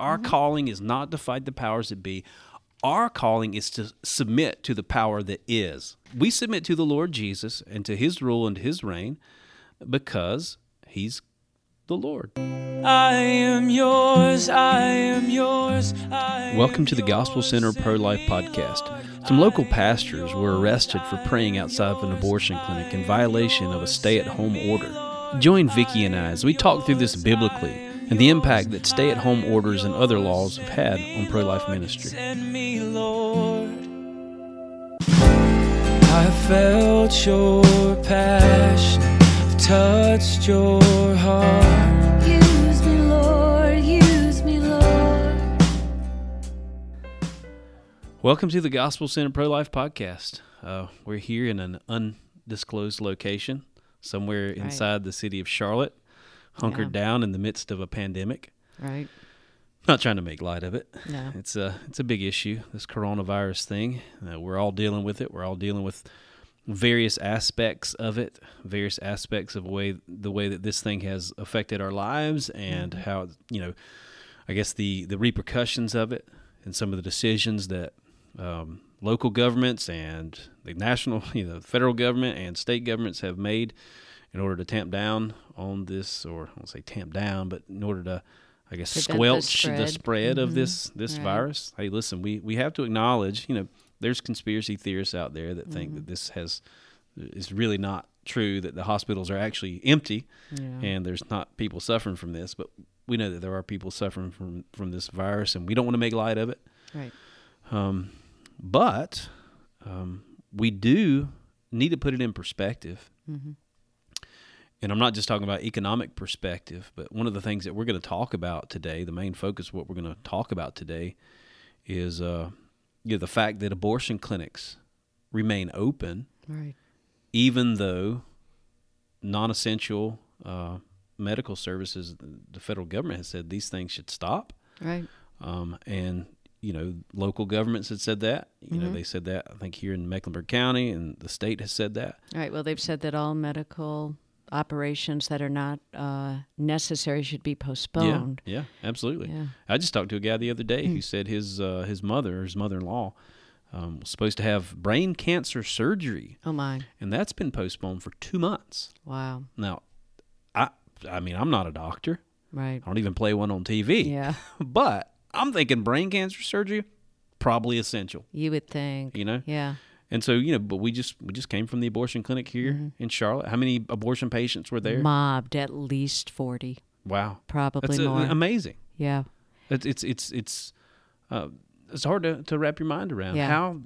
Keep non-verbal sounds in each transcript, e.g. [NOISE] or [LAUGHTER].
Our calling is not to fight the powers that be. Our calling is to submit to the power that is. We submit to the Lord Jesus and to his rule and his reign because he's the Lord. I am yours, I am yours. I Welcome to the Gospel Center Pro Life Podcast. Some local pastors were arrested for praying outside of an abortion clinic in violation of a stay at home order. Join Vicky and I as we talk through this biblically and the impact that stay at home orders and other laws have had on pro life ministry. Send me, Lord. I felt your passion, I've touched your heart. Use me, Lord, use me, Lord. Welcome to the Gospel Center Pro Life Podcast. Uh, we're here in an undisclosed location somewhere inside the city of Charlotte, hunkered down in the midst of a pandemic. Right. Not trying to make light of it. No. It's a it's a big issue. This coronavirus thing. Uh, we're all dealing with it. We're all dealing with various aspects of it, various aspects of way the way that this thing has affected our lives, and how you know, I guess the the repercussions of it, and some of the decisions that um, local governments and the national, [LAUGHS] you know, federal government and state governments have made in order to tamp down on this, or I won't say tamp down, but in order to, I guess, Prevent squelch the spread, spread. of Mhm. this this Right. virus. Hey, listen, we we have to acknowledge, you know, there's conspiracy theorists out there that Mm-hmm. think that this has is really not true that the hospitals are actually empty Yeah. and there's not people suffering from this, but we know that there are people suffering from from this virus, and we don't want to make light of it. Right. Um, but um, we do need to put it in perspective. Mhm. And I'm not just talking about economic perspective, but one of the things that we're going to talk about today, the main focus of what we're going to talk about today, is uh, you know, the fact that abortion clinics remain open, Right. even though non-essential uh, medical services, the federal government has said these things should stop Right. um, and you know local governments had said that you know Mhm. they said that i think here in mecklenburg county and the state has said that Right. Well, they've said that all medical operations that are not uh, necessary should be postponed. yeah yeah absolutely Yeah. i just talked to a guy the other day who said his uh, his mother his mother-in-law um, was supposed to have brain cancer surgery Oh my. and that's been postponed for two months Wow. now i i mean i'm not a doctor Right. i don't even play one on tv Yeah. [LAUGHS] but i'm thinking brain cancer surgery probably essential You would think. you know Yeah. And so, you know, but we just we just came from the abortion clinic here Mm-hmm. in Charlotte. How many abortion patients were there? Mobbed at least forty, wow, probably that's uh, more. amazing. yeah. It's it's it's it's uh, it's hard to, to wrap your mind around Yeah. how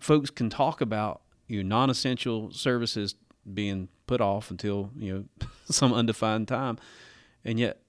folks can talk about you know, non-essential services being put off until you know [LAUGHS] some undefined time, and yet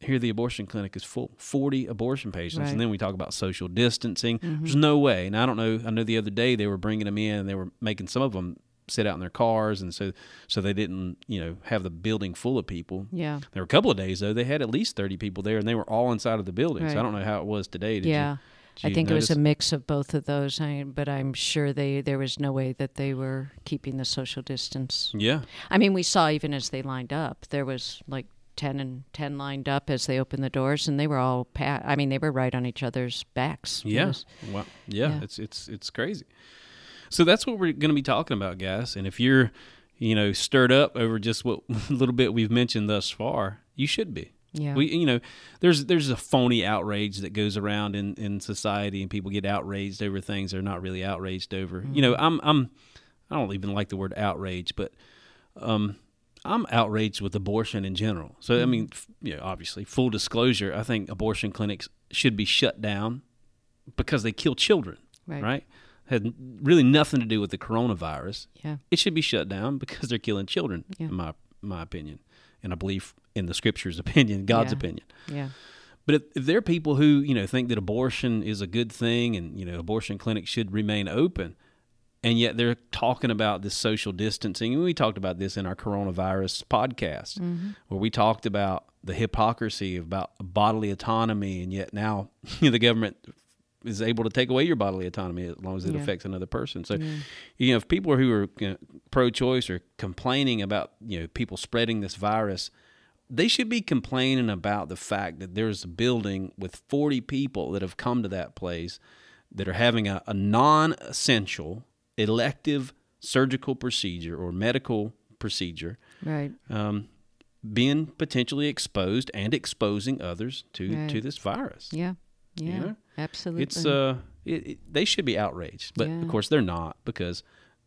here the abortion clinic is full 40 abortion patients Right. and then we talk about social distancing. Mm-hmm. There's no way. And i don't know i know the other day they were bringing them in and they were making some of them sit out in their cars and so so they didn't you know have the building full of people. Yeah. there were a couple of days though they had at least 30 people there and they were all inside of the building. So i don't know how it was today. Did you- yeah. did I you think it was a mix of both of those, I, but I'm sure they there was no way that they were keeping the social distance. yeah. I mean, we saw even as they lined up, there was like 10 and 10 lined up as they opened the doors and they were all pa- I mean, they were right on each other's backs. Yeah. was- Well, yeah, Yeah. it's it's it's crazy. So that's what we're going to be talking about, guys. And if you're, you know, stirred up over just what [LAUGHS] little bit we've mentioned thus far, you should be. yeah. We, you know, there's there's a phony outrage that goes around in, in society, and people get outraged over things they're not really outraged over. You know, I'm I'm I don't even like the word outrage, but um, I'm outraged with abortion in general. So I mean, f- you know, obviously, full disclosure, I think abortion clinics should be shut down because they kill children. Right. Right. Had really nothing to do with the coronavirus. yeah. It should be shut down because they're killing children, Yeah. in my my opinion, and I believe in the Scripture's [LAUGHS] opinion, God's Yeah. opinion. Yeah. But if, if there are people who you know think that abortion is a good thing and you know abortion clinics should remain open, and yet they're talking about this social distancing, and we talked about this in our coronavirus podcast, mm-hmm. where we talked about the hypocrisy about bodily autonomy, and yet now [LAUGHS] the government is able to take away your bodily autonomy as long as it Yeah. affects another person. So, you know, if people who are you know, pro-choice are complaining about you know people spreading this virus they should be complaining about the fact that there's a building with 40 people that have come to that place that are having a, a non-essential elective surgical procedure or medical procedure Right. um, being potentially exposed and exposing others to Right. to this virus. Yeah. Yeah. know? Absolutely. It's uh, it, it, they should be outraged, but Yeah. of course they're not because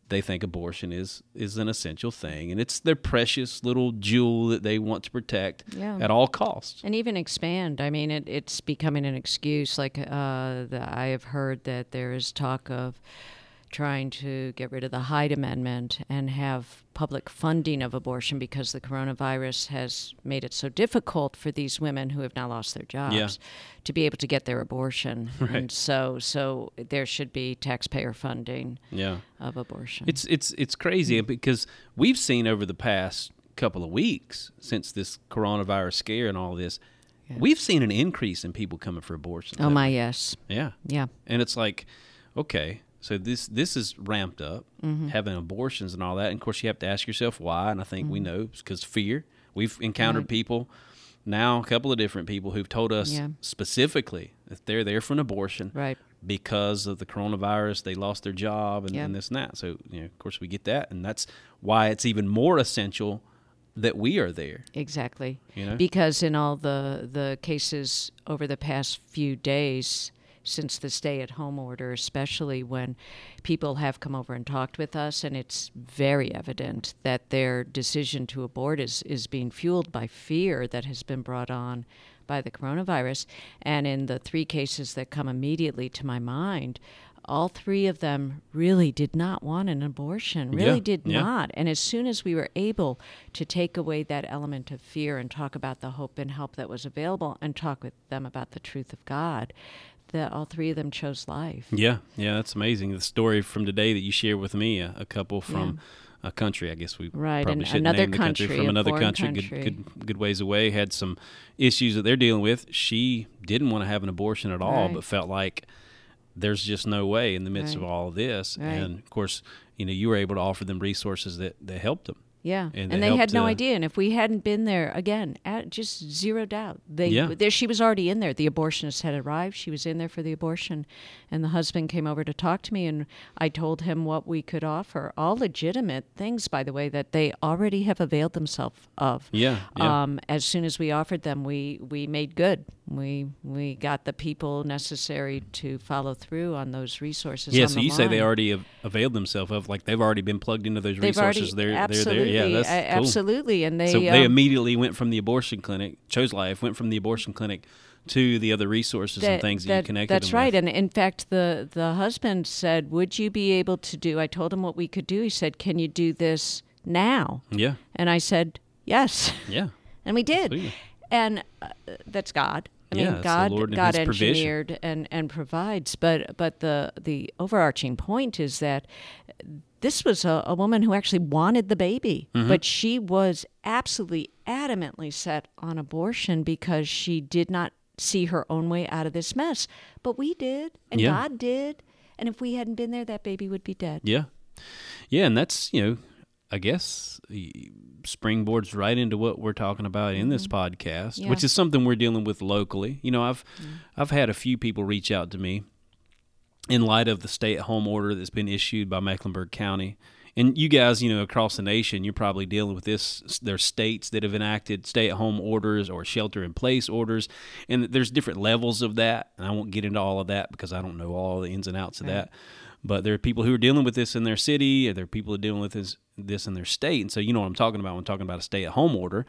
they think abortion is is an essential thing, and it's their precious little jewel that they want to protect Yeah. at all costs. and even expand. I mean, it, it's becoming an excuse. Like uh, the, I have heard that there is talk of trying to get rid of the Hyde Amendment and have public funding of abortion because the coronavirus has made it so difficult for these women who have now lost their jobs Yeah. to be able to get their abortion. [LAUGHS] Right. And so, so there should be taxpayer funding Yeah, of abortion. it's it's it's crazy because we've seen over the past couple of weeks since this coronavirus scare and all this, we've seen an increase in people coming for abortion. oh my, yes, Yeah, yeah. and it's like, okay, so this this is ramped up, Mm-hmm. having abortions and all that. And of course, you have to ask yourself why. And I think we know because fear. We've encountered Mm-hmm. Right. people now, a couple of different people who've told us Yeah. specifically that they're there for an abortion, Right. Because of the coronavirus, they lost their job and, and this and that. So, you know, of course, we get that, and that's why it's even more essential that we are there. Exactly. You know? Because in all the the cases over the past few days since the stay-at-home order, especially when people have come over and talked with us, and it's very evident that their decision to abort is is being fueled by fear that has been brought on by the coronavirus. And in the three cases that come immediately to my mind, all three of them really did not want an abortion. Really Yeah, did yeah. not. And as soon as we were able to take away that element of fear and talk about the hope and help that was available and talk with them about the truth of God, that all three of them chose life. Yeah, yeah, that's amazing. The story from today that you shared with me, a, a couple from a country, I guess we Right, probably should another name the country, country, from another country, country. Good, good, good ways away, had some issues that they're dealing with. She didn't want to have an abortion at all, Right. but felt like there's just no way in the midst of all of this. Right. And of course, you know, you were able to offer them resources that, that helped them. Yeah, And and, they had no uh, idea. And if we hadn't been there again, at just zero doubt, they Yeah. there she was already in there. The abortionist had arrived. She was in there for the abortion, and the husband came over to talk to me, and I told him what we could offer. All legitimate things, by the way, that they already have availed themselves of. Yeah, yeah. Um, as soon as we offered them, we we made good. We we got the people necessary to follow through on those resources. Yeah, so you say they already have availed themselves of, like they've already been plugged into those They've resources. already they're, absolutely, they're there. Yeah, that's cool. absolutely, and they so they um, immediately went from the abortion clinic, chose life, went from the abortion clinic to the other resources and things that, you connected That's right. with. And in fact, the the husband said, "Would you be able to do?" I told him what we could do. He said, "Can you do this now?" yeah, And I said, "Yes," yeah, [LAUGHS] and we did. Absolutely. And uh, that's God. I Yeah, mean, God, God provision. engineered and, and provides. But but the the overarching point is that this was a, a woman who actually wanted the baby, Mm-hmm. but she was absolutely adamantly set on abortion because she did not see her own way out of this mess. But we did, and Yeah. God did. And if we hadn't been there, that baby would be dead. yeah, yeah, and that's you know, I guess springboards right into what we're talking about in this podcast, Mm-hmm. Yeah. which is something we're dealing with locally. You know, I've I've had a few people reach out to me in light of the stay-at-home order that's been issued by Mecklenburg County. And you guys, you know, across the nation, you're probably dealing with this. There's states that have enacted stay-at-home orders or shelter-in-place orders, and there's different levels of that. And I won't get into all of that because I don't know all the ins and outs of that. But there are people who are dealing with this in their city, or there are people who are dealing with this this in their state. And so you know what I'm talking about when I'm talking about a stay-at-home order.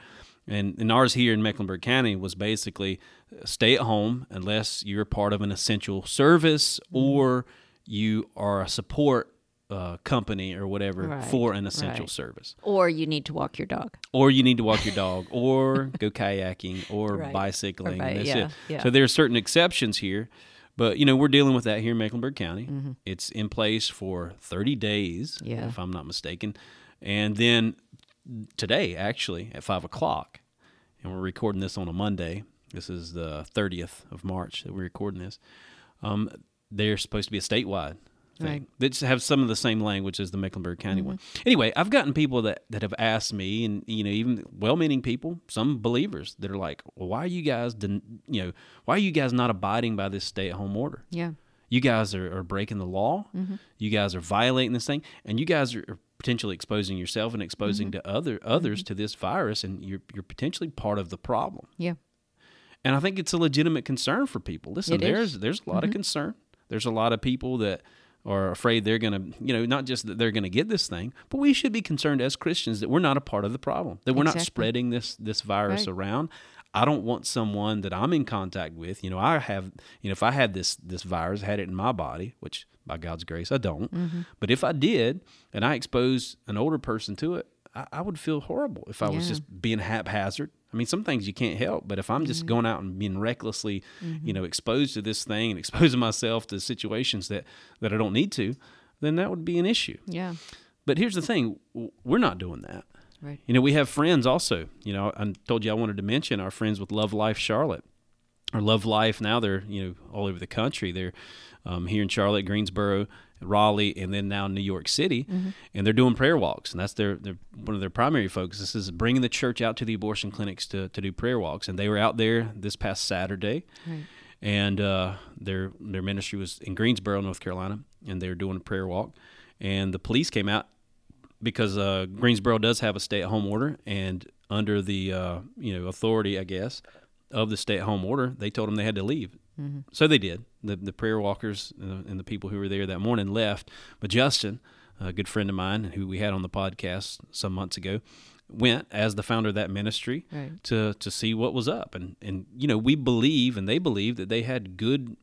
And, and ours here in Mecklenburg County was basically stay at home unless you're part of an essential service or you are a support uh, company or whatever Right, for an essential right. service. Or you need to walk your dog. Or you need to walk your dog [LAUGHS] or go kayaking or Right. bicycling. Or bi- yeah, yeah. So there are certain exceptions here. But you know we're dealing with that here in Mecklenburg County. Mm-hmm. It's in place for 30 days, Yeah. if I'm not mistaken, and then today actually at five o'clock, and we're recording this on a Monday. This is the 30th of March that we're recording this. Um, there's supposed to be a statewide thing Right. that have some of the same language as the Mecklenburg County one. Mm-hmm. Anyway, I've gotten people that, that have asked me, and you know, even well-meaning people, some believers that are like, well, "Why are you guys, den- you know, why are you guys not abiding by this stay-at-home order? Yeah. You guys are, are breaking the law. Mm-hmm. You guys are violating this thing, and you guys are, potentially exposing yourself and exposing mm-hmm. to other others to this virus, and you're you're potentially part of the problem." Yeah. And I think it's a legitimate concern for people. Listen, It is. Mm-hmm. there's there's a lot of concern. There's a lot of people that are afraid they're going to, you know, not just that they're going to get this thing, but we should be concerned as Christians that we're not a part of the problem. That we're not spreading this this virus Right. around. I don't want someone that I'm in contact with, you know, I have, you know, if I had this this virus, had it in my body, which by God's grace I don't, Mm-hmm. but if I did and I exposed an older person to it, I, I would feel horrible if I was just being haphazard. I mean, some things you can't help, but if I'm just going out and being recklessly, you know, exposed to this thing and [LAUGHS] exposing myself to situations that that I don't need to, then that would be an issue. Yeah. But here's the thing: we're not doing that. Right. You know, we have friends also. You know, I told you I wanted to mention our friends with Love Life Charlotte. Or Love Life now they're you know all over the country. They're um, here in Charlotte, Greensboro, Raleigh, and then now New York City, and they're doing prayer walks, and that's their, their one of their primary focuses is bringing the church out to the abortion clinics to, to do prayer walks. And they were out there this past Saturday, Right. and uh, their their ministry was in Greensboro, North Carolina, and they were doing a prayer walk, and the police came out because uh, Greensboro does have a stay-at-home order, and under the uh, you know authority, I guess, of the stay-at-home order, they told them they had to leave. So they did. The the prayer walkers uh, and the people who were there that morning left, but Justin, a good friend of mine who we had on the podcast some months ago, went as the founder of that ministry Right. to to see what was up, and and you know we believe and they believe that they had good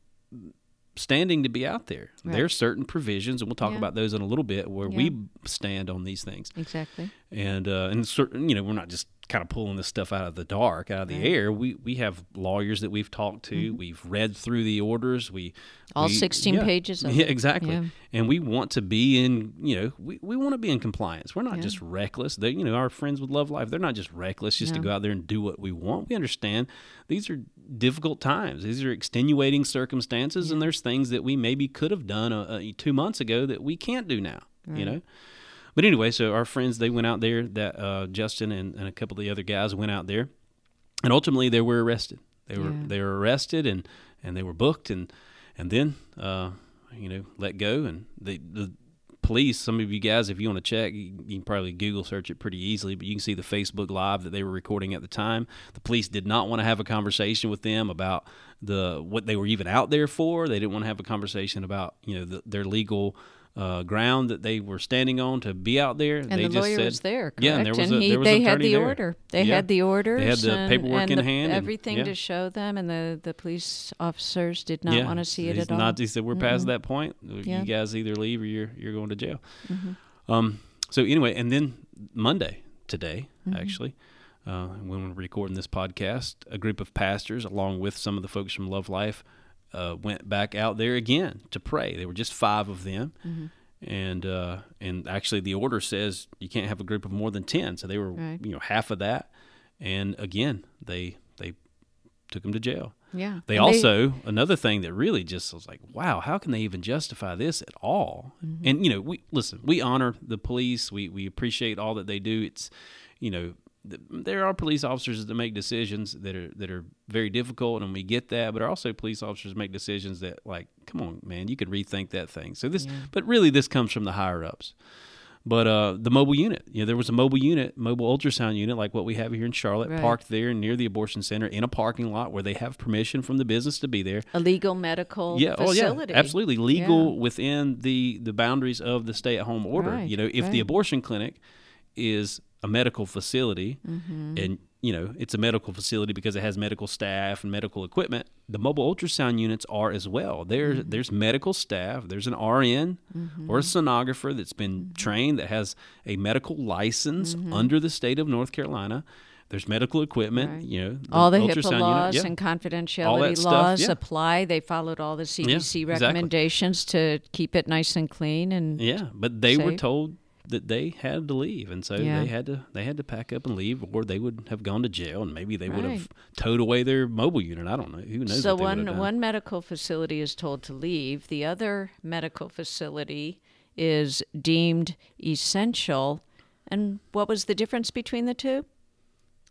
standing to be out there. Right. are certain provisions, and we'll talk Yeah. about those in a little bit, where Yeah. we stand on these things. Exactly. And uh, and certain, you know, we're not just kind of pulling this stuff out of the dark, out of the Right. Mm-hmm. air. We we have lawyers that we've talked to. We've read through the orders. We All we- 16 yeah. pages of [LAUGHS] yeah, exactly. Yeah. And we want to be in, you know, we, we want to be in compliance. We're not Yeah. just reckless. They, you know, our friends with Love Life, they're not just reckless just to go out there and do what we want. We understand these are difficult times. These are extenuating circumstances, and there's things that we maybe could have done uh, uh, two months ago that we can't do now. You know. But anyway, so our friends they went out there. That uh, Justin and, and a couple of the other guys went out there, and ultimately they were arrested. They were Yeah. they were arrested and and they were booked and and then uh, you know let go and the the police. Some of you guys, if you want to check, you, you can probably Google search it pretty easily. But you can see the Facebook live that they were recording at the time. The police did not want to have a conversation with them about the what they were even out there for. They didn't want to have a conversation about you know the, their legal. Uh, ground that they were standing on to be out there. And they the just lawyer said, was there, correct? Yeah, and there was a, he, there was they had the there. order. They Yeah. had the orders. They had the and, paperwork and in the- hand and- Everything yeah. to show them, and the, the police officers did not want to see it He's at all. Not, he said, "We're past that point. Yeah. You guys either leave or you're you're going to jail." Mm-hmm. Um. So anyway, and then Monday today, Mm-hmm. actually, uh, when we're recording this podcast, a group of pastors, along with some of the folks from Love Life, uh, went back out there again to pray. There were just five of them. Mm-hmm. And uh, and actually, the order says you can't have a group of more than ten. So they were, Right. you know, half of that. And again, they they took them to jail. yeah. They And also another thing that really just was like, wow, how can they even justify this at all? Mm-hmm. And you know, we listen, we honor the police, we we appreciate all that they do. It's you know, there are police officers that make decisions that are that are very difficult, and we get that. But there are also police officers make decisions that, like, come on, man, you could rethink that thing. So this, but really, this comes from the higher ups. But uh, the mobile unit, you know, there was a mobile unit, mobile ultrasound unit, like what we have here in Charlotte, Right. parked there near the abortion center in a parking lot where they have permission from the business to be there. a legal medical Yeah, facility. oh yeah, absolutely legal Yeah. within the the boundaries of the stay-at-home order. Right, you know, if the abortion clinic is a medical facility, Mm-hmm. and you know it's a medical facility because it has medical staff and medical equipment, the mobile ultrasound units are as well. There's Mm-hmm. there's medical staff. There's an RN or a sonographer that's been Mm-hmm. trained that has a medical license under the state of North Carolina. There's medical equipment. Right. You know, all the HIPAA unit, laws yeah. and confidentiality laws yeah. apply. They followed all the CDC exactly. recommendations to keep it nice and clean. And Yeah, but they were told that they had to leave, and so Yeah. they had to they had to pack up and leave, or they would have gone to jail, and maybe they would have towed away their mobile unit. I don't know. Who knows? So what they would have one one medical facility is told to leave. The other medical facility is deemed essential. And what was the difference between the two?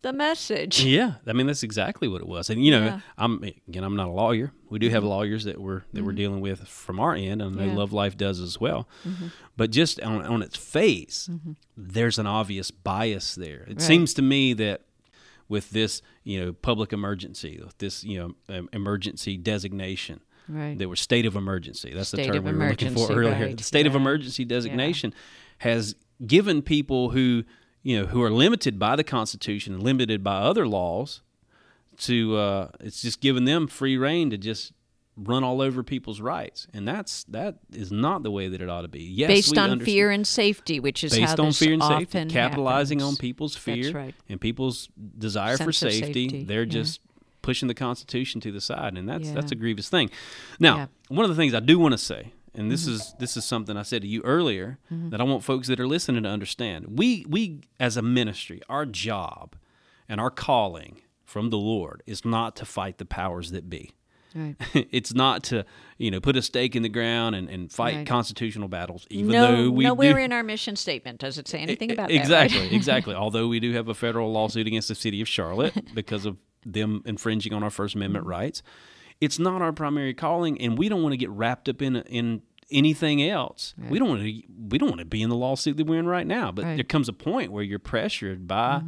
The message. Yeah, I mean that's exactly what it was. And you know, Yeah. I'm again, I'm not a lawyer. We do have lawyers that we're that we're dealing with from our end, and I know Mm-hmm. Yeah. Love Life does as well. But just on on its face, there's an obvious bias there. It Mm-hmm. Right. seems to me that with this, you know, public emergency, with this, you know, um, emergency designation, Right. there was state of emergency. That's State the term we were looking for earlier. right. The state of emergency designation has given people who you know who are limited by the Constitution and limited by other laws to uh, it's just given them free reign to just run all over people's rights, and that's that is not the way that it ought to be. Yes, Based on understand- fear and safety, which is based how on fear and safety, capitalizing on people's fear right. and people's desire for Sense of safety. safety, They're yeah. just pushing the Constitution to the side, and that's that's a grievous thing. Now, Yeah. one of the things I do want to say, and this Mm-hmm. is this is something I said to you earlier that I want folks that are listening to understand. We we as a ministry, our job and our calling from the Lord is not to fight the powers that be. Right. [LAUGHS] it's not to you know put a stake in the ground and, and fight Right. constitutional battles, even no, though we nowhere do, in our mission statement does it say anything about exactly, that. right? [LAUGHS] exactly. Although we do have a federal lawsuit against the city of Charlotte because of them infringing on our First Amendment Mm-hmm. rights, it's not our primary calling, and we don't want to get wrapped up in in anything else. We don't want to. We don't want to be in the lawsuit that we're in right now. But Right. there comes a point where you're pressured by,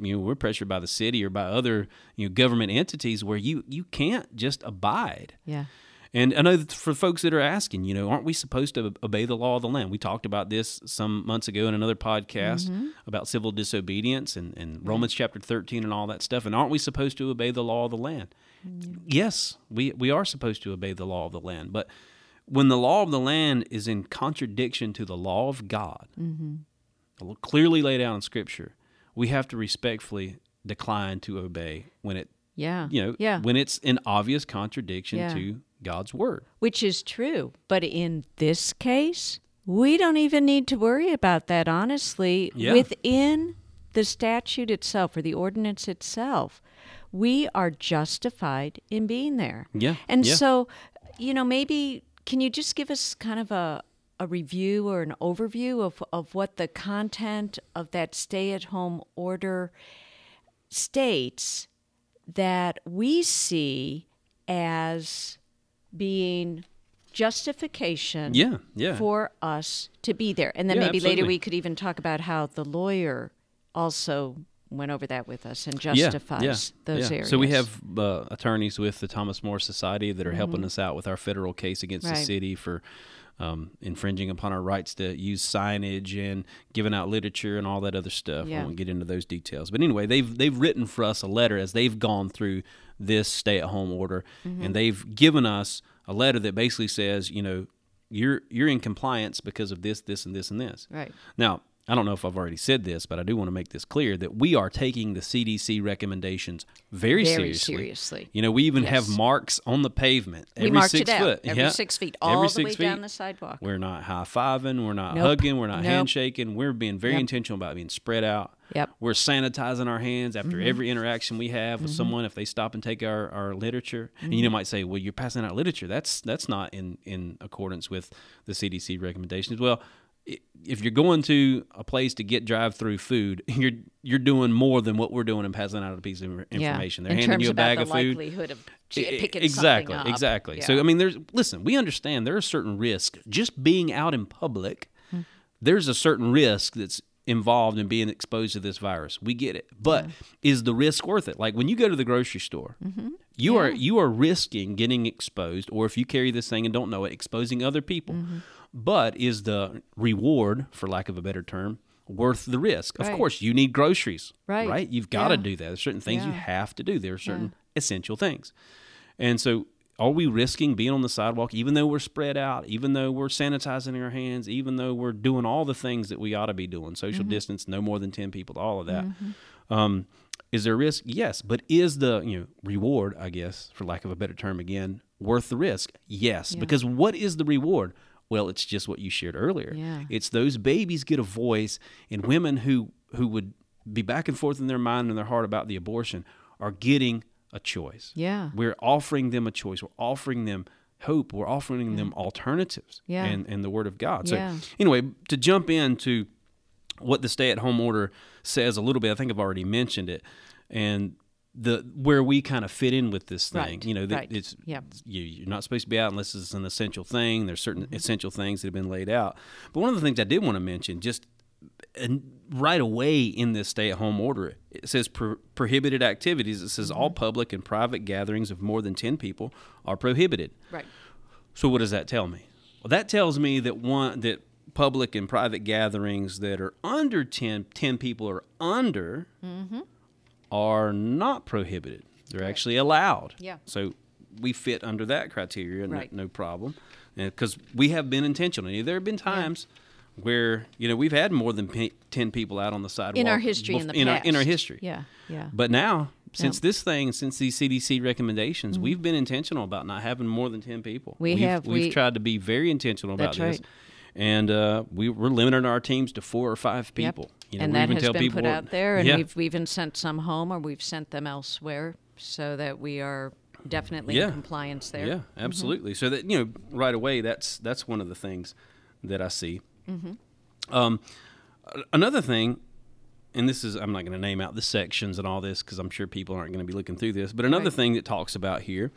you know, we're pressured by the city or by other you know government entities where you you can't just abide. Yeah. And I know for folks that are asking, you know, aren't we supposed to obey the law of the land? We talked about this some months ago in another podcast Mm-hmm. about civil disobedience and, and Romans chapter 13 and all that stuff. And aren't we supposed to obey the law of the land? Mm-hmm. Yes, we, we are supposed to obey the law of the land. But when the law of the land is in contradiction to the law of God, Mm-hmm. clearly laid out in Scripture, we have to respectfully decline to obey when it, Yeah. you know, yeah. when it's in obvious contradiction Yeah. to God's word. Which is true. But in this case, we don't even need to worry about that, honestly. Yeah. Within the statute itself or the ordinance itself, we are justified in being there. Yeah, And yeah. so, you know, maybe can you just give us kind of a, a review or an overview of, of what the content of that stay at home order states that we see as being justification Yeah, yeah. for us to be there. And then Yeah, maybe later we could even talk about how the lawyer also went over that with us and justifies yeah, those yeah. areas. So we have uh, attorneys with the Thomas More Society that are helping us out with our federal case against the Mm-hmm. City for um, infringing upon our rights to use signage and giving out literature and all that other stuff. Yeah. I won't get into those details. But anyway, they've they've written for us a letter as they've gone through this stay-at-home order, Mm-hmm. and they've given us a letter that basically says, you know, you're you're in compliance because of this, this, and this, and this. Right. Now, I don't know if I've already said this, but I do want to make this clear that we are taking the CDC recommendations very, Very seriously. seriously. You know, we even have marks on the pavement. We every marked six it out. foot. Every Yeah. six feet, Every all the six way feet. down the sidewalk. We're not high fiving. We're not Nope. hugging. We're not Nope. handshaking. We're being very Yep. intentional about being spread out. Yep. We're sanitizing our hands after Mm-hmm. every interaction we have with someone. If they stop and take our, our literature, and Mm-hmm. you might say, "Well, you're passing out literature. That's that's not in in accordance with the CDC recommendations." Well, if you're going to a place to get drive-through food, [LAUGHS] you're you're doing more than what we're doing and passing out a piece of information. Yeah. They're in handing you a bag of food. likelihood of exactly, exactly. So I mean, there's listen. We understand there are certain risks just being out in public. Hmm. There's a certain risk that's involved in being exposed to this virus. We get it, but is the risk worth it? Like when you go to the grocery store, Mm-hmm. you are you are risking getting exposed, or if you carry this thing and don't know it, exposing other people. Mm-hmm. But is the reward, for lack of a better term, worth the risk? Of Right. course, you need groceries, Right. Right? You've got to Yeah. do that. There's certain things you have to do. There are certain essential things. And so, are we risking being on the sidewalk, even though we're spread out, even though we're sanitizing our hands, even though we're doing all the things that we ought to be doing, social Mm-hmm. distance, no more than 10 people, all of that? Um, is there risk? Yes. But is the you know reward, I guess, for lack of a better term again, worth the risk? Yes. Because what is the reward? Well, it's just what you shared earlier. Yeah. It's those babies get a voice, and women who who would be back and forth in their mind and their heart about the abortion are getting a choice. Yeah. We're offering them a choice. We're offering them hope. We're offering them alternatives Yeah. and, and the Word of God. So, Yeah. anyway, to jump into what the stay at home order says a little bit, I think I've already mentioned it. And the where we kind of fit in with this thing, Right, you know, right. it's Yeah. you, you're not supposed to be out unless it's an essential thing. There's certain Mm-hmm. essential things that have been laid out. But one of the things I did want to mention, just and right away in this stay-at-home order, it says pro- prohibited activities. It says Mm-hmm. all public and private gatherings of more than ten people are prohibited. Right. So what does that tell me? Well, that tells me that one that public and private gatherings that are under 10, 10 people or under Mm-hmm. Are not prohibited. They're actually allowed. Yeah. So we fit under that criteria, no, Right. no problem. Because we have been intentional. There have been times where you know we've had more than pe- ten people out on the sidewalk In our history, in bef- the in past. our in our history. Yeah. Yeah. But now, since Yeah. this thing, since these CDC recommendations, we've been intentional about not having more than ten people. We We've- have. We've We- tried to be very intentional about this, right. and uh, we, we're limiting our teams to four or five Yep. You know, and that has tell been people put out there, and yeah. we've even sent some home, or we've sent them elsewhere, so that we are definitely Yeah. in compliance there. Yeah, absolutely. So that you know, right away, that's that's one of the things that I see. Um, another thing, and this is I'm not going to name out the sections and all this because I'm sure people aren't going to be looking through this. But another Right. thing that talks about here,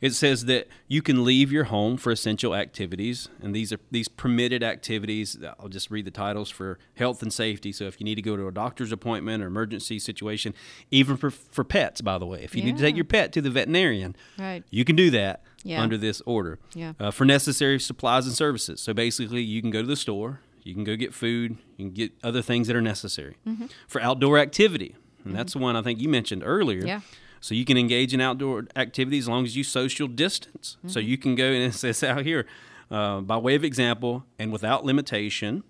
it says that you can leave your home for essential activities, and these are these permitted activities. I'll just read the titles for health and safety. So if you need to go to a doctor's appointment or emergency situation, even for for pets, by the way, if you need to take your pet to the veterinarian, Right. you can do that Yeah. under this order. Yeah. Uh, for necessary supplies and services. So basically, you can go to the store, you can go get food, you can get other things that are necessary. Mm-hmm. For outdoor activity, and that's the one I think you mentioned earlier. Yeah. So you can engage in outdoor activities as long as you social distance. So Mm-hmm. you can go and [LAUGHS] it says out here, uh, by way of example, and without limitation,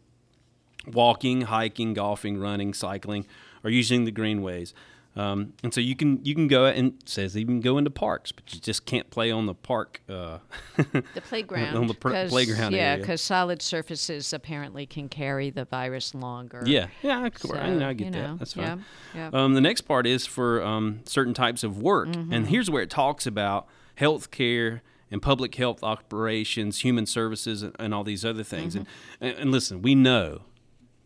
walking, hiking, golfing, running, cycling, or using the greenways. Um, and so you can you can go and says even go into parks, but you just can't play on the park. Uh, [LAUGHS] The playground. On the pr- playground Yeah, because solid surfaces apparently can carry the virus longer. yeah, yeah, of course. I, So, know, I get you that. That's fine. Yeah. yeah. Um, the next part is for um, certain types of work, Mm-hmm. and here's where it talks about health care and public health operations, human services, and, and all these other things. Mm-hmm. And, and listen, we know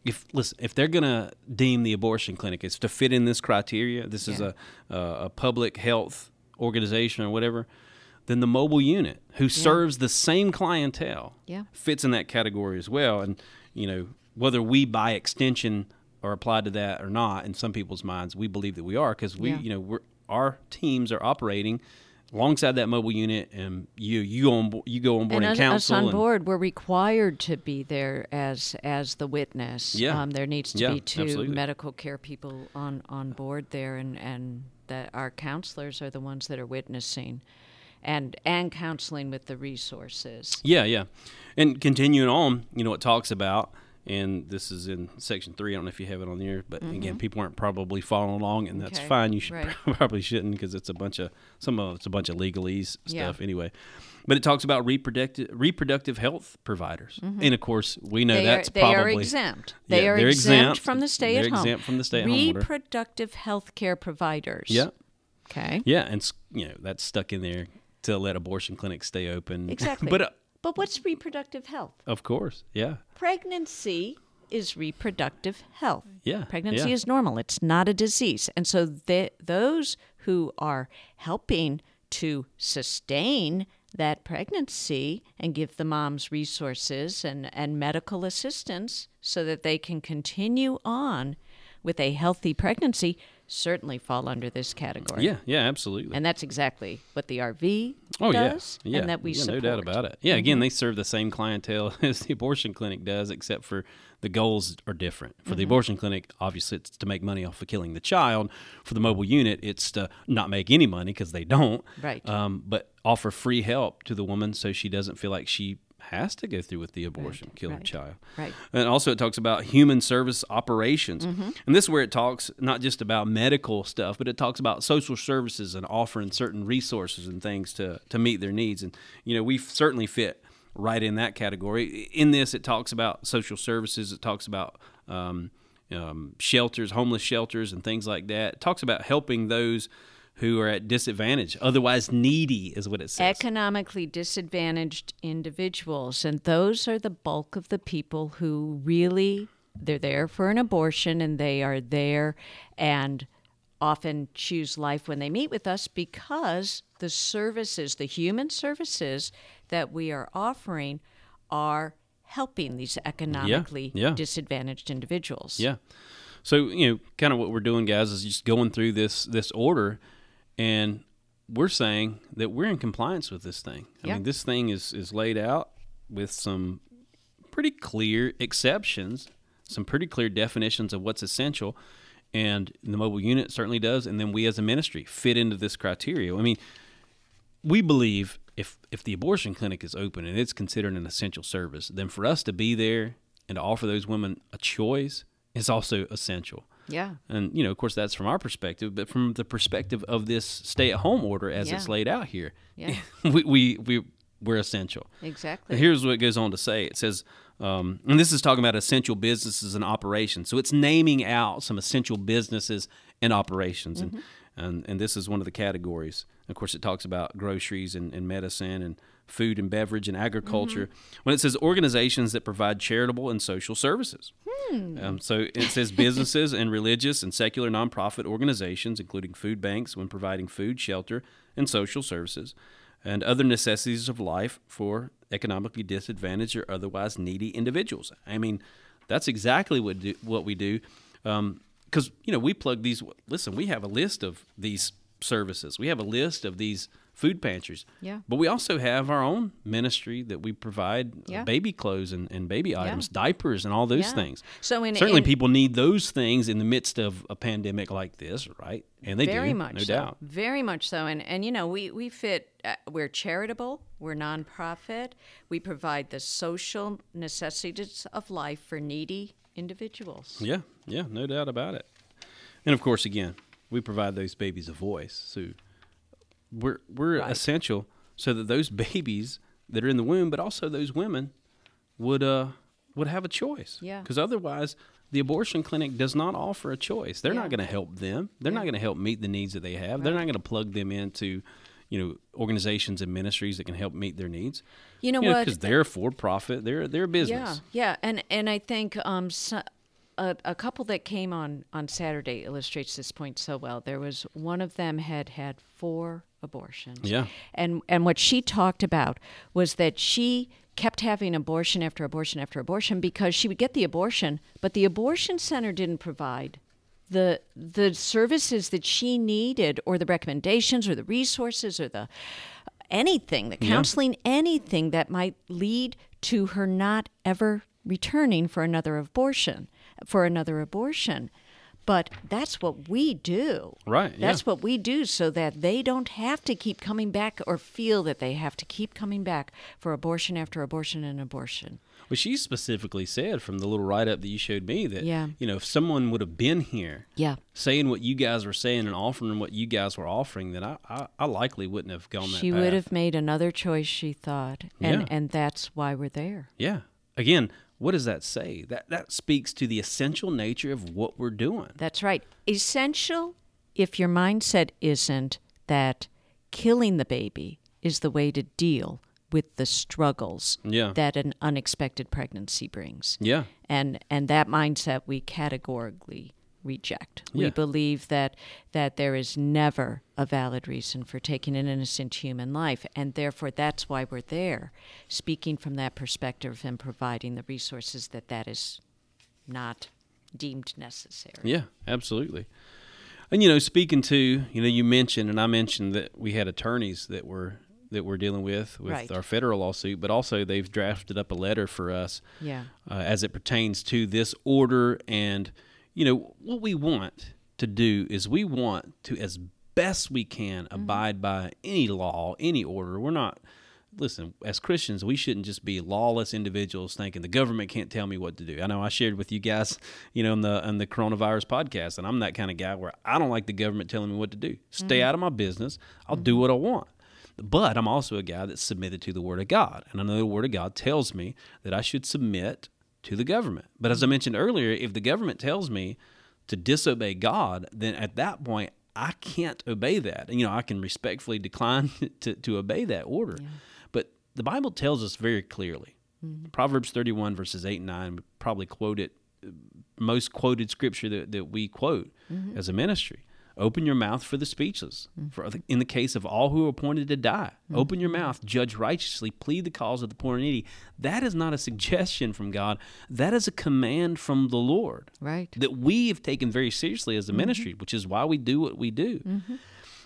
if listen if they're going to deem the abortion clinic is to fit in this criteria, this is a, a a public health organization or whatever. Then the mobile unit, who serves the same clientele, Yeah. fits in that category as well. And you know whether we by extension are applied to that or not, in some people's minds, we believe that we are because we, Yeah. you know, we're our teams are operating alongside that mobile unit, and you you on you go on board and and, us, us counsel. on and- board, we're required to be there as as the witness. Yeah. Um, there needs to Yeah, be two absolutely. medical care people on on board there, and and that our counselors are the ones that are witnessing, and and counseling with the resources. Yeah, yeah. And continuing on, you know, it talks about, and this is in section three. I don't know if you have it on there, but again, people aren't probably following along, and that's Mm-hmm. Okay, fine. You should right. [LAUGHS] probably shouldn't because it's a bunch of some of it's a bunch of legalese Yeah. stuff anyway. But it talks about reproductive reproductive health providers, and of course, we know Mm-hmm. they that's are, they probably are exempt. They Yeah, are exempt, exempt. from the stay They're at home. exempt from the stay-at-home. Reproductive health care providers. Yeah, Okay. yeah, and s- you know that's stuck in there to let abortion clinics stay open. [LAUGHS] Exactly. but uh, But what's reproductive health? of course, yeah, Pregnancy is reproductive health. Yeah, Pregnancy yeah. is normal. It's not a disease. And so the, those who are helping to sustain that pregnancy and give the moms resources and, and medical assistance so that they can continue on with a healthy pregnancy certainly fall under this category. yeah, yeah, absolutely. And that's exactly what the RV Oh does yeah, yeah, and that we yeah, support. no doubt about it. Yeah, again, they serve the same clientele [LAUGHS] as the abortion clinic does, except for the goals are different. For Mm-hmm. the abortion clinic, obviously, it's to make money off of killing the child. For the mobile unit, it's to not make any money because they don't. Right. Um, but offer free help to the woman so she doesn't feel like she has to go through with the abortion, kill her right, child. right. And also, it talks about human service operations. Mm-hmm. And this is where it talks not just about medical stuff, but it talks about social services and offering certain resources and things to, to meet their needs. And, you know, we certainly fit right in that category. In this, it talks about social services. It talks about um, um, shelters, homeless shelters, and things like that. It talks about helping those who are at disadvantage, otherwise needy, is what it says. Economically disadvantaged individuals, and those are the bulk of the people who really they're there for an abortion and they are there and often choose life when they meet with us because the services, the human services that we are offering are helping these economically yeah. disadvantaged individuals. Yeah. So you know, kind of what we're doing, guys, is just going through this this order, and we're saying that we're in compliance with this thing. I Yeah. mean, this thing is is laid out with some pretty clear exceptions, some pretty clear definitions of what's essential, and the mobile unit certainly does. And then we as a ministry fit into this criteria. I mean, we believe if if the abortion clinic is open and it's considered an essential service, then for us to be there and to offer those women a choice is also essential. Yeah. And you know, of course, that's from our perspective, but from the perspective of this stay-at-home order as it's laid out here, Yeah. [LAUGHS] we we we we're essential. Exactly. And here's what it goes on to say. It says, um, and this is talking about essential businesses and operations. So it's naming out some essential businesses and operations, and and and this is one of the categories. Of course, it talks about groceries and, and medicine and food and beverage and agriculture. Mm-hmm. When it says organizations that provide charitable and social services. Hmm. Um, so it says businesses and religious and secular nonprofit organizations, including food banks, when providing food, shelter, and social services, and other necessities of life for economically disadvantaged or otherwise needy individuals. I mean, that's exactly what do, what we do, um, because you know we plug these. Listen, we have a list of these services. We have a list of these food pantries. Yeah. But we also have our own ministry that we provide uh, Yeah. baby clothes and, and baby items, diapers, and all those Yeah. things. So in- certainly in- people need those things in the midst of a pandemic like this, right? And they very do, much no so. doubt. very much so and and you know we we fit uh, we're charitable we're nonprofit we provide the social necessities of life for needy individuals Yeah, yeah, no doubt about it. And of course, again, we provide those babies a voice. So we're we're Right. essential so that those [LAUGHS] babies that are in the womb, but also those women, would uh would have a choice. Yeah. Because otherwise, the abortion clinic does not offer a choice. They're Yeah. not going to help them. They're not going to help meet the needs that they have. They're not going to plug them into, you know, organizations and ministries that can help meet their needs. you know what Because they're for profit. They're they're a business. Yeah, yeah, and and I think um, so, a, a couple that came on on Saturday illustrates this point so well. There was one of them had had four abortions. Yeah. and and what she talked about was that she kept having abortion after abortion after abortion because she would get the abortion, but the abortion center didn't provide the the services that she needed or the recommendations or the resources or the anything, the Yeah. counseling, anything that might lead to her not ever returning for another abortion, for another abortion. But that's what we do. Right, yeah. That's what we do so that they don't have to keep coming back or feel that they have to keep coming back for abortion after abortion and abortion. Well, she specifically said from the little write up that you showed me that, Yeah. you know, if someone would have been here Yeah. saying what you guys were saying and offering what you guys were offering, then I, I, I likely wouldn't have gone that She path. would have made another choice, she thought. And Yeah. and that's why we're there. Yeah. Again, what does that say? That that speaks to the essential nature of what we're doing. That's right. Essential if your mindset isn't that killing the baby is the way to deal with the struggles Yeah. that an unexpected pregnancy brings. Yeah. And and that mindset we categorically reject. We believe that that there is never a valid reason for taking an innocent human life and therefore that's why we're there speaking from that perspective and providing the resources that that is not deemed necessary. Yeah, absolutely. And you know, speaking to, you know, you mentioned and I mentioned that we had attorneys that were that we're dealing with with Right. our federal lawsuit, but also they've drafted up a letter for us Yeah. uh, as it pertains to this order. And, you know, what we want to do is we want to, as best we can, Mm-hmm. abide by any law, any order. We're not, listen, as Christians, we shouldn't just be lawless individuals thinking the government can't tell me what to do. I know I shared with you guys, you know, in the, in the coronavirus podcast, and I'm that kind of guy where I don't like the government telling me what to do. Stay out of my business. I'll do what I want. But I'm also a guy that's submitted to the Word of God. And I know the Word of God tells me that I should submit to the government. But as I mentioned earlier, if the government tells me to disobey God, then at that point, I can't obey that. And, you know, I can respectfully [LAUGHS] decline [LAUGHS] to, to obey that order. But the Bible tells us very clearly. Proverbs 31, verses 8 and 9, we probably quote it, uh, most quoted scripture that, that we quote as a ministry. Open your mouth for the speechless. Mm. For in the case of all who are appointed to die, mm. open your mouth, judge righteously, plead the cause of the poor and needy. That is not a suggestion from God. That is a command from the Lord Right. that we have taken very seriously as a mm-hmm. ministry, which is why we do what we do. Mm-hmm.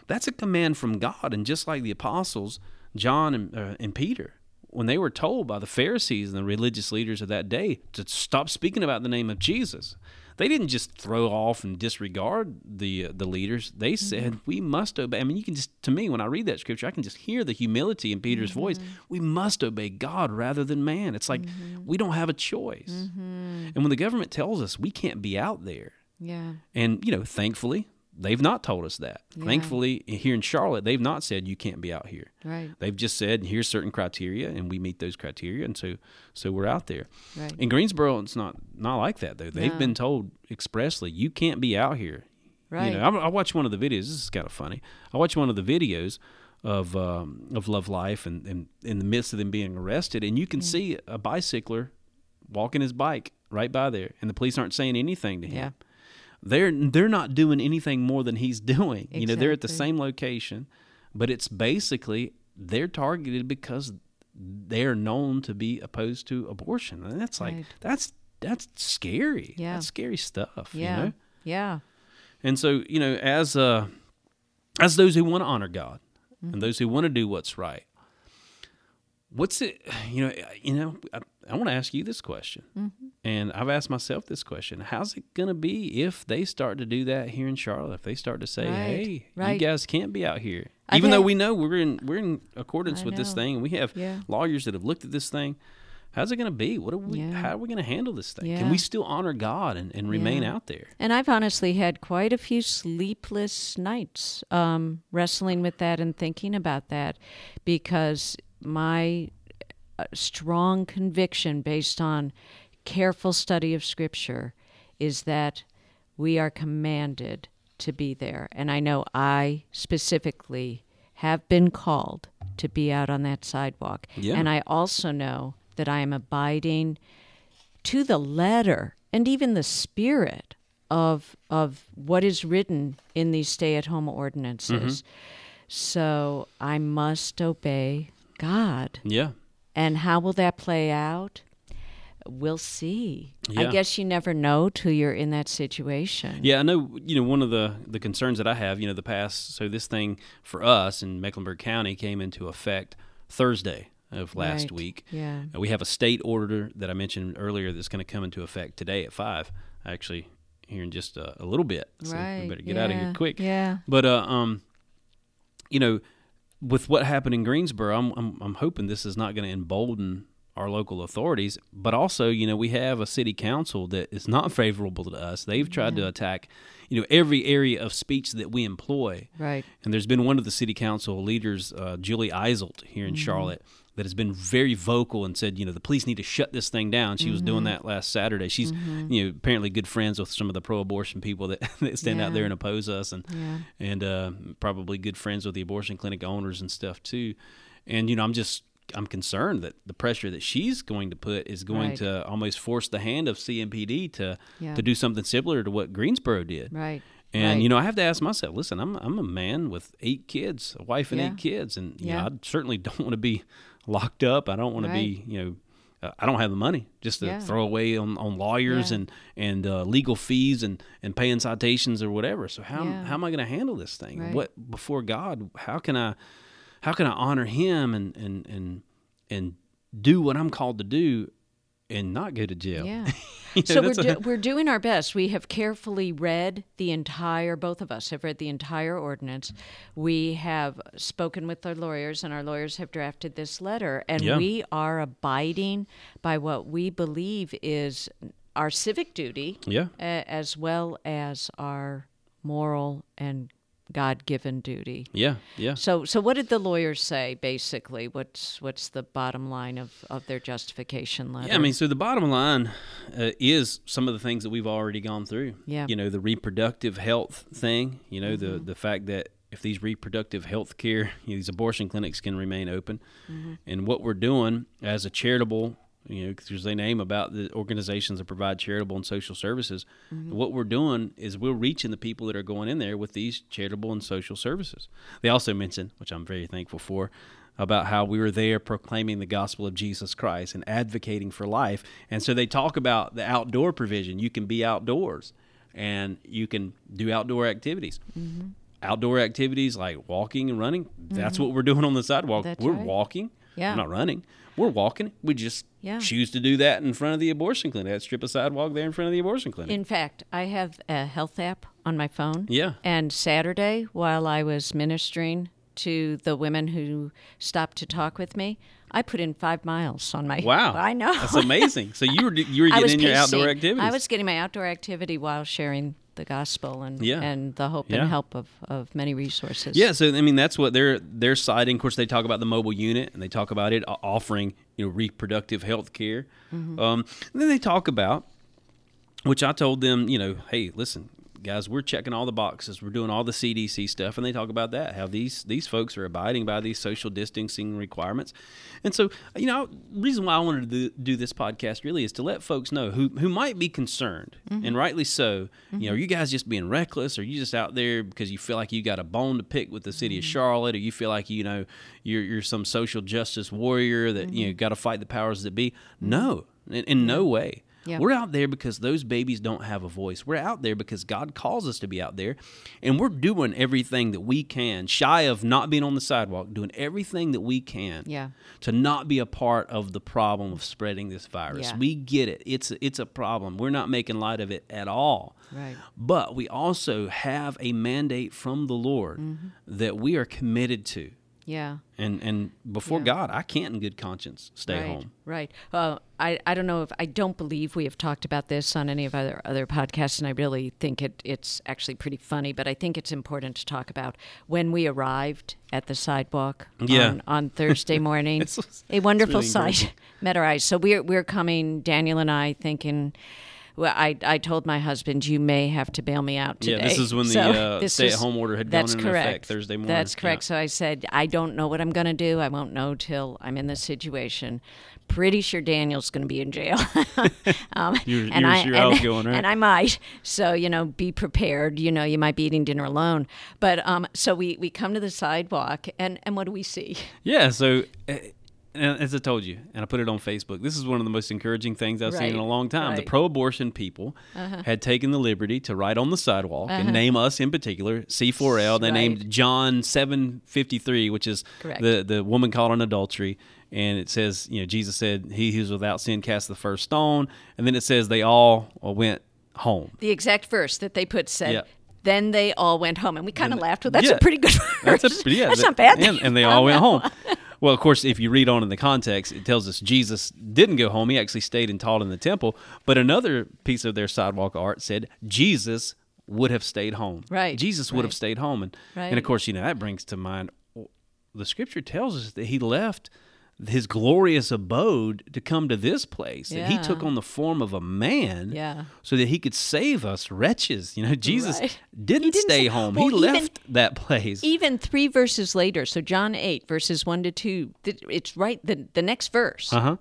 That's a command from God. And just like the apostles, John and, uh, and Peter, when they were told by the Pharisees and the religious leaders of that day to stop speaking about the name of Jesus, they didn't just throw off and disregard the uh, the leaders. They mm-hmm. said, "We must obey." I mean, you can just to me when I read that scripture, I can just hear the humility in Peter's voice. Mm-hmm. We must obey God rather than man. It's like mm-hmm. we don't have a choice. And when the government tells us we can't be out there, Yeah. and, you know, thankfully, they've not told us that. Yeah. Thankfully, here in Charlotte, they've not said you can't be out here. Right. They've just said here's certain criteria, and we meet those criteria, and so so we're out there. Right. In Greensboro, it's not not like that though. They've No. been told expressly you can't be out here. Right. You know, I, I watched one of the videos. This is kind of funny. I watched one of the videos of um, of Love Life, and, and in the midst of them being arrested, and you can see a bicycler walking his bike right by there, and the police aren't saying anything to him Yeah. They're they're not doing anything more than he's [LAUGHS] doing. You know, they're at the same location, but it's basically they're targeted because they're known to be opposed to abortion, and that's like Right. that's that's scary. Yeah. that's scary stuff. Yeah. You know? Yeah. And so you know, as uh, as those who want to honor God Mm-hmm. and those who want to do what's right, what's it? [SIGHS] You know, you know, I, I want to ask you this question, Mm-hmm. and I've asked myself this question: How's it going to be if they start to do that here in Charlotte? If they start to say, Right, "Hey, you guys can't be out here," I've even though we know we're in we're in accordance I with this thing, and we have Yeah. lawyers that have looked at this thing. How's it going to be? What are we? Yeah. How are we going to handle this thing? Can we still honor God and, and remain Yeah. out there? And I've honestly had quite a few sleepless nights um, wrestling with that and thinking about that because my uh, strong conviction based on careful study of Scripture is that we are commanded to be there. And I know I specifically have been called to be out on that sidewalk. Yeah. And I also know that I am abiding to the letter and even the spirit of of what is written in these stay-at-home ordinances. So I must obey God. Yeah. And how will that play out? We'll see. I guess you never know till you're in that situation. Yeah, I know. You know, one of the the concerns that I have, you know, the past. So this thing for us in Mecklenburg County came into effect Thursday of last Right. week. Yeah. Uh, We have a state order that I mentioned earlier that's going to come into effect today at five. Actually, here in just a, a little bit. So Right. we better get out of here quick. Yeah. But uh, um, you know, with what happened in Greensboro, I'm I'm, I'm hoping this is not going to embolden our local authorities. But also, you know, we have a city council that is not [LAUGHS] favorable to us. They've tried to attack, you know, every area of speech that we employ. Right. And there's been one of the city council leaders, uh, Julie Eiselt, here in Charlotte, that has been very vocal and said, you know, the police need to shut this thing down. She was doing that last Saturday. She's, you know, apparently good friends with some of the pro-abortion people that, [LAUGHS] that stand out there and oppose us, and Yeah. and uh, probably good friends with the abortion clinic owners and stuff too. And you know, I'm just I'm concerned that the pressure that she's going to put is going Right. to almost force the hand of CMPD to Yeah. to do something similar to what Greensboro did. Right. And Right. you know, I have to ask myself, listen, I'm I'm a man with eight kids, a wife and Yeah. eight kids, and you know, Yeah. I certainly [LAUGHS] don't want to be locked up. I don't want to be, you know, uh, I don't have the money just to Yeah. throw away on, on lawyers Yeah. and and uh, legal fees and and paying citations or whatever. So how Yeah. how am I going to handle this thing? Right. What before God? How can I how can I honor Him and and and and do what I'm called to do and not go to jail? Yeah. [LAUGHS] You know, so we're, that's a- we're doing our best. We have carefully read the entire, both of us have read the entire ordinance. We have spoken with our lawyers, and our lawyers have drafted this letter. And Yeah. we are abiding by what we believe is our civic duty yeah. as well as our moral and God-given duty. Yeah, yeah. So, so what did the lawyers say? Basically, what's what's the bottom line of, of their justification letter? Yeah, I mean, so the bottom line uh, is some of the things that we've already gone through. Yeah. You know, the reproductive health thing, you know, the, the fact that if these reproductive health care, you know, these abortion clinics can remain open. And what we're doing as a charitable, you know, because they name about the organizations that provide charitable and social services. Mm-hmm. What we're doing is we're reaching the people that are going in there with these charitable and social services. They also mentioned, which I'm very thankful for, about how we were there proclaiming the gospel of Jesus Christ and advocating for life. And so they talk about the outdoor provision. You can be outdoors and you can do outdoor activities. Mm-hmm. Outdoor activities like walking and running, that's mm-hmm. what we're doing on the sidewalk. That's we're right. walking. Yeah. We're not running. We're walking. We just Yeah. choose to do that in front of the abortion clinic. That strip of sidewalk there in front of the abortion clinic. In fact, I have a health app on my phone. Yeah. And Saturday, while I was ministering to the women who stopped to talk with me, I put in five miles on my. wow. [LAUGHS] I know. That's amazing. So you were you were [LAUGHS] getting in your outdoor activities. I was getting my outdoor activity while sharing the gospel and Yeah. and the hope Yeah. and help of, of many resources. Yeah, so I mean that's what they're they're citing. Of course, they talk about the mobile unit and they talk about it offering you know reproductive health care. Mm-hmm. Um, and then they talk about, which I told them, you know, hey, listen, guys, we're checking all the boxes, we're doing all the CDC stuff, and they talk about that how these these folks are abiding by these social distancing requirements. And so, you know, reason why I wanted to do, this podcast really is to let folks know who who might be concerned, mm-hmm. and rightly so. You know, are mm-hmm. you guys just being reckless? Or are you just out there because you feel like you got a bone to pick with the city of mm-hmm. Charlotte, or you feel like you know you're you're some social justice warrior that you know got to fight the powers that be? No, in, in no way. We're out there because those babies don't have a voice. We're out there because God calls us to be out there, and we're doing everything that we can, shy of not being on the sidewalk, doing everything that we can Yeah. to not be a part of the problem of spreading this virus. Yeah. We get it. It's a, it's a problem. We're not making light of it at all. Right. But we also have a mandate from the Lord Mm-hmm. that we are committed to. Yeah. And and before Yeah. God, I can't in good conscience stay right, home. Right. Uh, I, I don't know if I don't believe we have talked about this on any of other other podcasts, and I really think it, it's actually pretty funny. But I think it's important to talk about when we arrived at the sidewalk Yeah. on, on Thursday [LAUGHS] morning. It's- a wonderful really sight [LAUGHS] met our eyes. So we're we're coming, Daniel and I, thinking. Well, I, I told my husband you may have to bail me out today. Yeah, this is when the, So uh, [LAUGHS] this stay-at-home order had gone into correct. effect Thursday morning. That's correct. Yeah. So I said I don't know what I'm going to do. I won't know till I'm in this situation. Pretty sure Daniel's going to be in jail. [LAUGHS] um, You were- and you were I, sure and, [LAUGHS] going, right? and I might. So you know, be prepared. You know, you might be eating dinner alone. But um, so we we come to the sidewalk, and and what do we see? Yeah, so uh, and as I told you, and I put it on Facebook, this is one of the most encouraging things I've seen in a long time. The right. Uh-huh. pro abortion people had taken the liberty to write on the sidewalk and name us in particular, C4L. They Right. named John 753, which is Correct. the, the woman caught in adultery. And it says, you know, Jesus said, He who's without sin cast the first stone. And then it says they all went home. The exact verse that they put said. Yeah. Then they all went home, and we kind of laughed. Well, that's yeah. a pretty good verse. That's, a, yeah, That's that- not bad. And, and they all went home. [LAUGHS] Well, of course, if you read on in the context, it tells us Jesus didn't go home. He actually stayed and taught in the temple. But another piece of their sidewalk art said Jesus would have stayed home. Right, Jesus would have stayed home. And, and of course, you know, that brings to mind the scripture tells us that he left his glorious abode to come to this place. That he took on the form of a man Yeah. so that he could save us wretches. You know, Jesus Right. didn't, didn't stay say- home. well, he even- left that place. Even three verses later, so John 8, verses 1 to 2 it's right, the, the next verse. Uh huh.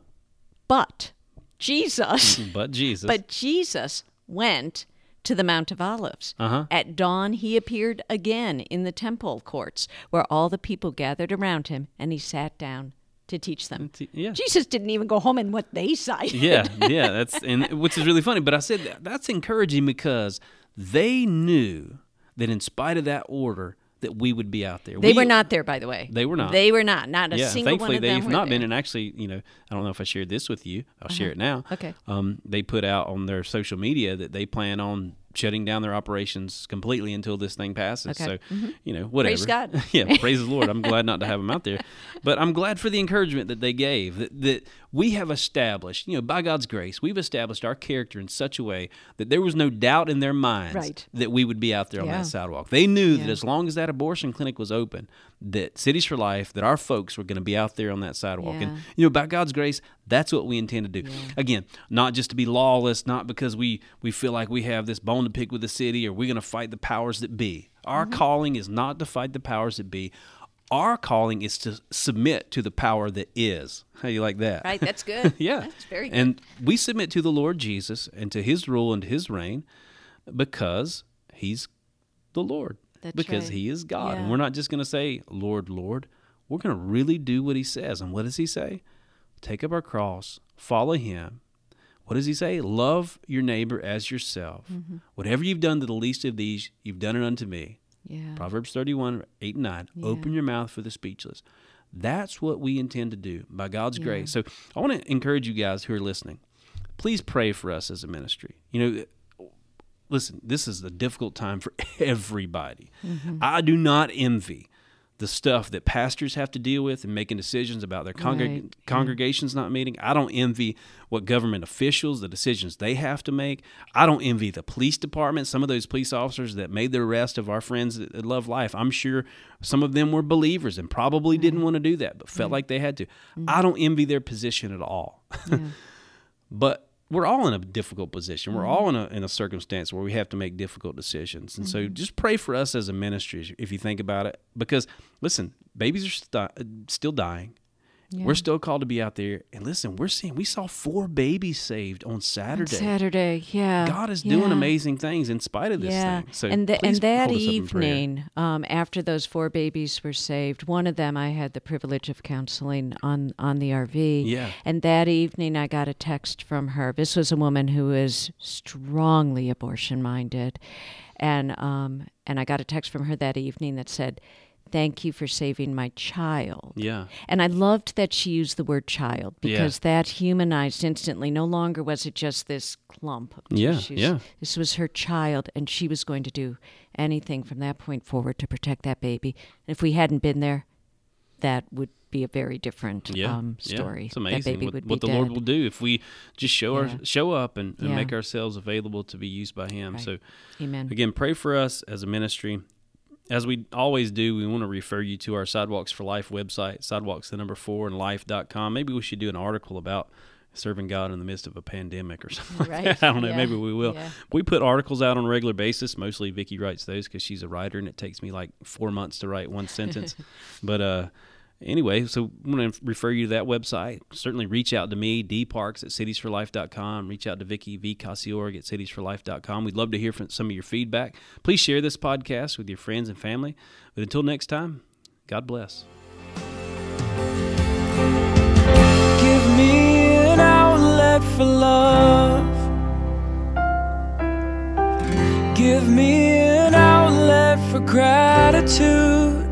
But Jesus, But Jesus. but Jesus went to the Mount of Olives. Uh-huh. At dawn, he appeared again in the temple courts where all the people gathered around him, and he sat down to teach them. Yeah. Jesus didn't even go home in what they cited. [LAUGHS] yeah, [LAUGHS] yeah, that's and which is really funny. But I said that, that's encouraging because they knew that in spite of that order, that we would be out there. They We- were not there, by the way. They were not. They were not. Not a Yeah, single thankfully one of they've not been. And actually, you know, I don't know if I shared this with you. I'll share it now. Uh-huh. Okay. Um, they put out on their social media that they plan on shutting down their operations completely until this thing passes. Okay. Mm-hmm. So, you know, whatever. Praise God. [LAUGHS] yeah, praise the Lord. I'm glad not to have them out there, but I'm glad for the encouragement that they gave. That, that we have established, you know, by God's grace, we've established our character in such a way that there was no doubt in their minds Right. that we would be out there on Yeah. that sidewalk. They knew that as long as that abortion clinic was open, that Cities for Life, that our folks were going to be out there on that sidewalk. And, you know, by God's grace, that's what we intend to do. Again, not just to be lawless, not because we, we feel like we have this bone to pick with the city or we're going to fight the powers that be. Our Mm-hmm. calling is not to fight the powers that be. Our calling is to submit to the power that is. How you like that? Right, that's good. [LAUGHS] yeah. That's very good. And we submit to the Lord Jesus and to his rule and his reign because he's the Lord. That's because right. he is God. And we're not just going to say, Lord, Lord. We're going to really do what he says. And what does he say? Take up our cross, follow him. What does he say? Love your neighbor as yourself. Mm-hmm. Whatever you've done to the least of these, you've done it unto me. Yeah. Proverbs 31, 8 and 9. Open your mouth for the speechless. That's what we intend to do by God's grace. So I want to encourage you guys who are listening. Please pray for us as a ministry. You know, listen, this is a difficult time for [LAUGHS] everybody. Mm-hmm. I do not envy the stuff that pastors have to deal with and making decisions about their congreg- Right. congregations not meeting. I don't envy what government officials, the decisions they have to make. I don't envy the police department, some of those police officers that made the arrest of our friends that that love life. I'm sure some of them were believers and probably didn't want to do that, but felt like they had to. Mm. I don't envy their position at all. [LAUGHS] but we're all in a difficult position. We're mm-hmm. all in a in a circumstance where we have to make difficult decisions. And so mm-hmm. just pray for us as a ministry if you think about it because listen, babies are sti- still dying. We're still called to be out there. And listen, we're seeing we saw four babies saved on Saturday. Saturday, yeah. God is doing amazing things in spite of this yeah. thing. So and, the, and that hold us up in prayer. evening, um, after those four babies were saved, one of them I had the privilege of counseling on on the RV. Yeah. And that evening, I got a text from her. This was a woman who is strongly abortion minded, and um, and I got a text from her that evening that said. Thank you for saving my child. Yeah. And I loved that she used the word child Yeah. because that humanized instantly. No longer was it just this clump of Yeah, tissues. yeah. This was her child, and she was going to do anything from that point forward to protect that baby. And if we hadn't been there, that would be a very different Yeah, um, yeah. story. It's amazing That baby what, what the dead. Lord will do if we just show Yeah. our show up and, and Yeah. make ourselves available to be used by Him. Right. So Amen. Again, pray for us as a ministry. As we always do, we want to refer you to our Sidewalks for Life website, sidewalks the number four and life.com. Maybe we should do an article about serving God in the midst of a pandemic or something like that. I don't know. yeah, Maybe we will. yeah. We put articles out on a regular basis. Mostly Vicky writes those because she's a writer and it takes me like four months to write one sentence. [LAUGHS] but uh, anyway, so I'm going to refer you to that website. Certainly reach out to me, dparks at citiesforlife.com. Reach out to Vicky, V. At citiesforlife.com. We'd love to hear from some of your feedback. Please share this podcast with your friends and family. But until next time, God bless. Give me an outlet for love. Give me an outlet for gratitude.